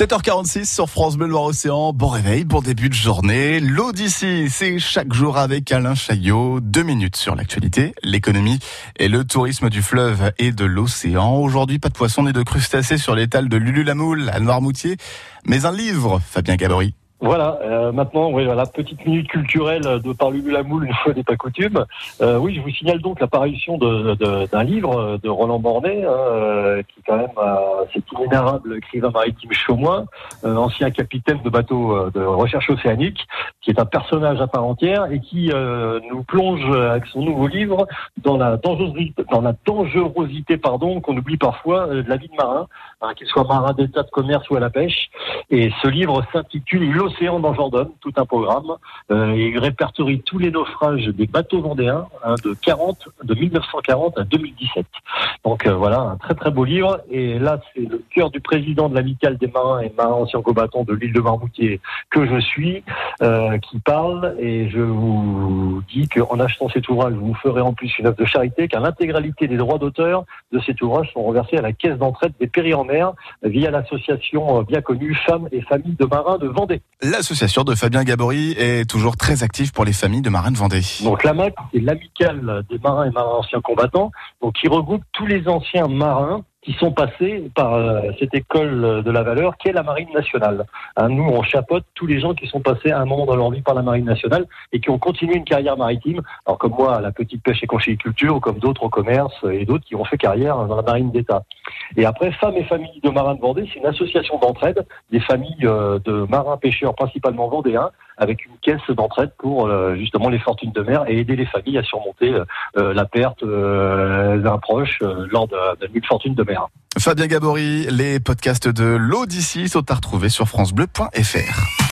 7h46 sur France Bleu Loire Océan. Bon réveil, bon début de journée. L'Odyssée, c'est chaque jour avec Alain Chaillot. Deux minutes sur l'actualité, l'économie et le tourisme du fleuve et de l'océan. Aujourd'hui, pas de poissons ni de crustacés sur l'étal de Lulu-la-Moule à Noirmoutier, mais un livre, Fabien Gabory. Voilà, euh, maintenant, oui, voilà, petite minute culturelle de par la Moule, une fois n'est pas coutume. Euh, oui, je vous signale donc l'apparition d'un de, livre de Roland Bornet, hein, euh, qui quand même euh, cet inénarrable écrivain maritime chaumois, euh, ancien capitaine de bateau de recherche océanique, qui est un personnage à part entière et qui nous plonge avec son nouveau livre dans la dangerosité, dans la dangerosité pardon, qu'on oublie parfois de la vie de marin, hein, qu'il soit marin d'état de commerce ou à la pêche. Et ce livre s'intitule L'océan dans Jordan, tout un programme. Euh, il répertorie tous les naufrages des bateaux vendéens hein, de 40, de 1940 à 2017. Donc euh, voilà, un très très beau livre. Et là, c'est le cœur du président de l'amicale des marins et marins anciens combattants de l'île de Marmoutier que je suis, euh, qui parle. Et je vous dis qu'en achetant cet ouvrage, vous ferez en plus une œuvre de charité, car l'intégralité des droits d'auteur de cet ouvrage sont reversés à la caisse d'entraide des péris en mer via l'association bien connue Femmes et Familles de Marins de Vendée. L'association de Fabien Gabory est toujours très active pour les familles de marins de Vendée. Donc l'AMAC, c'est l'amicale des marins et marins anciens combattants, donc qui regroupe tous les anciens marins qui sont passés par euh, cette école de la valeur qui est la Marine nationale. Hein, nous, on chapeaute tous les gens qui sont passés à un moment dans leur vie par la Marine nationale et qui ont continué une carrière maritime. Alors comme moi, à la petite pêche et conchyliculture, ou comme d'autres au commerce et d'autres qui ont fait carrière dans la Marine d'État. Et après, Femmes et Familles de Marins de Vendée, c'est une association d'entraide des familles euh, de marins pêcheurs, principalement vendéens, avec une caisse d'entraide pour euh, justement les fortunes de mer et aider les familles à surmonter la perte d'un proche lors d'une fortune de mer. Fabien Gabory, les podcasts de l'Odyssée sont à retrouver sur francebleu.fr.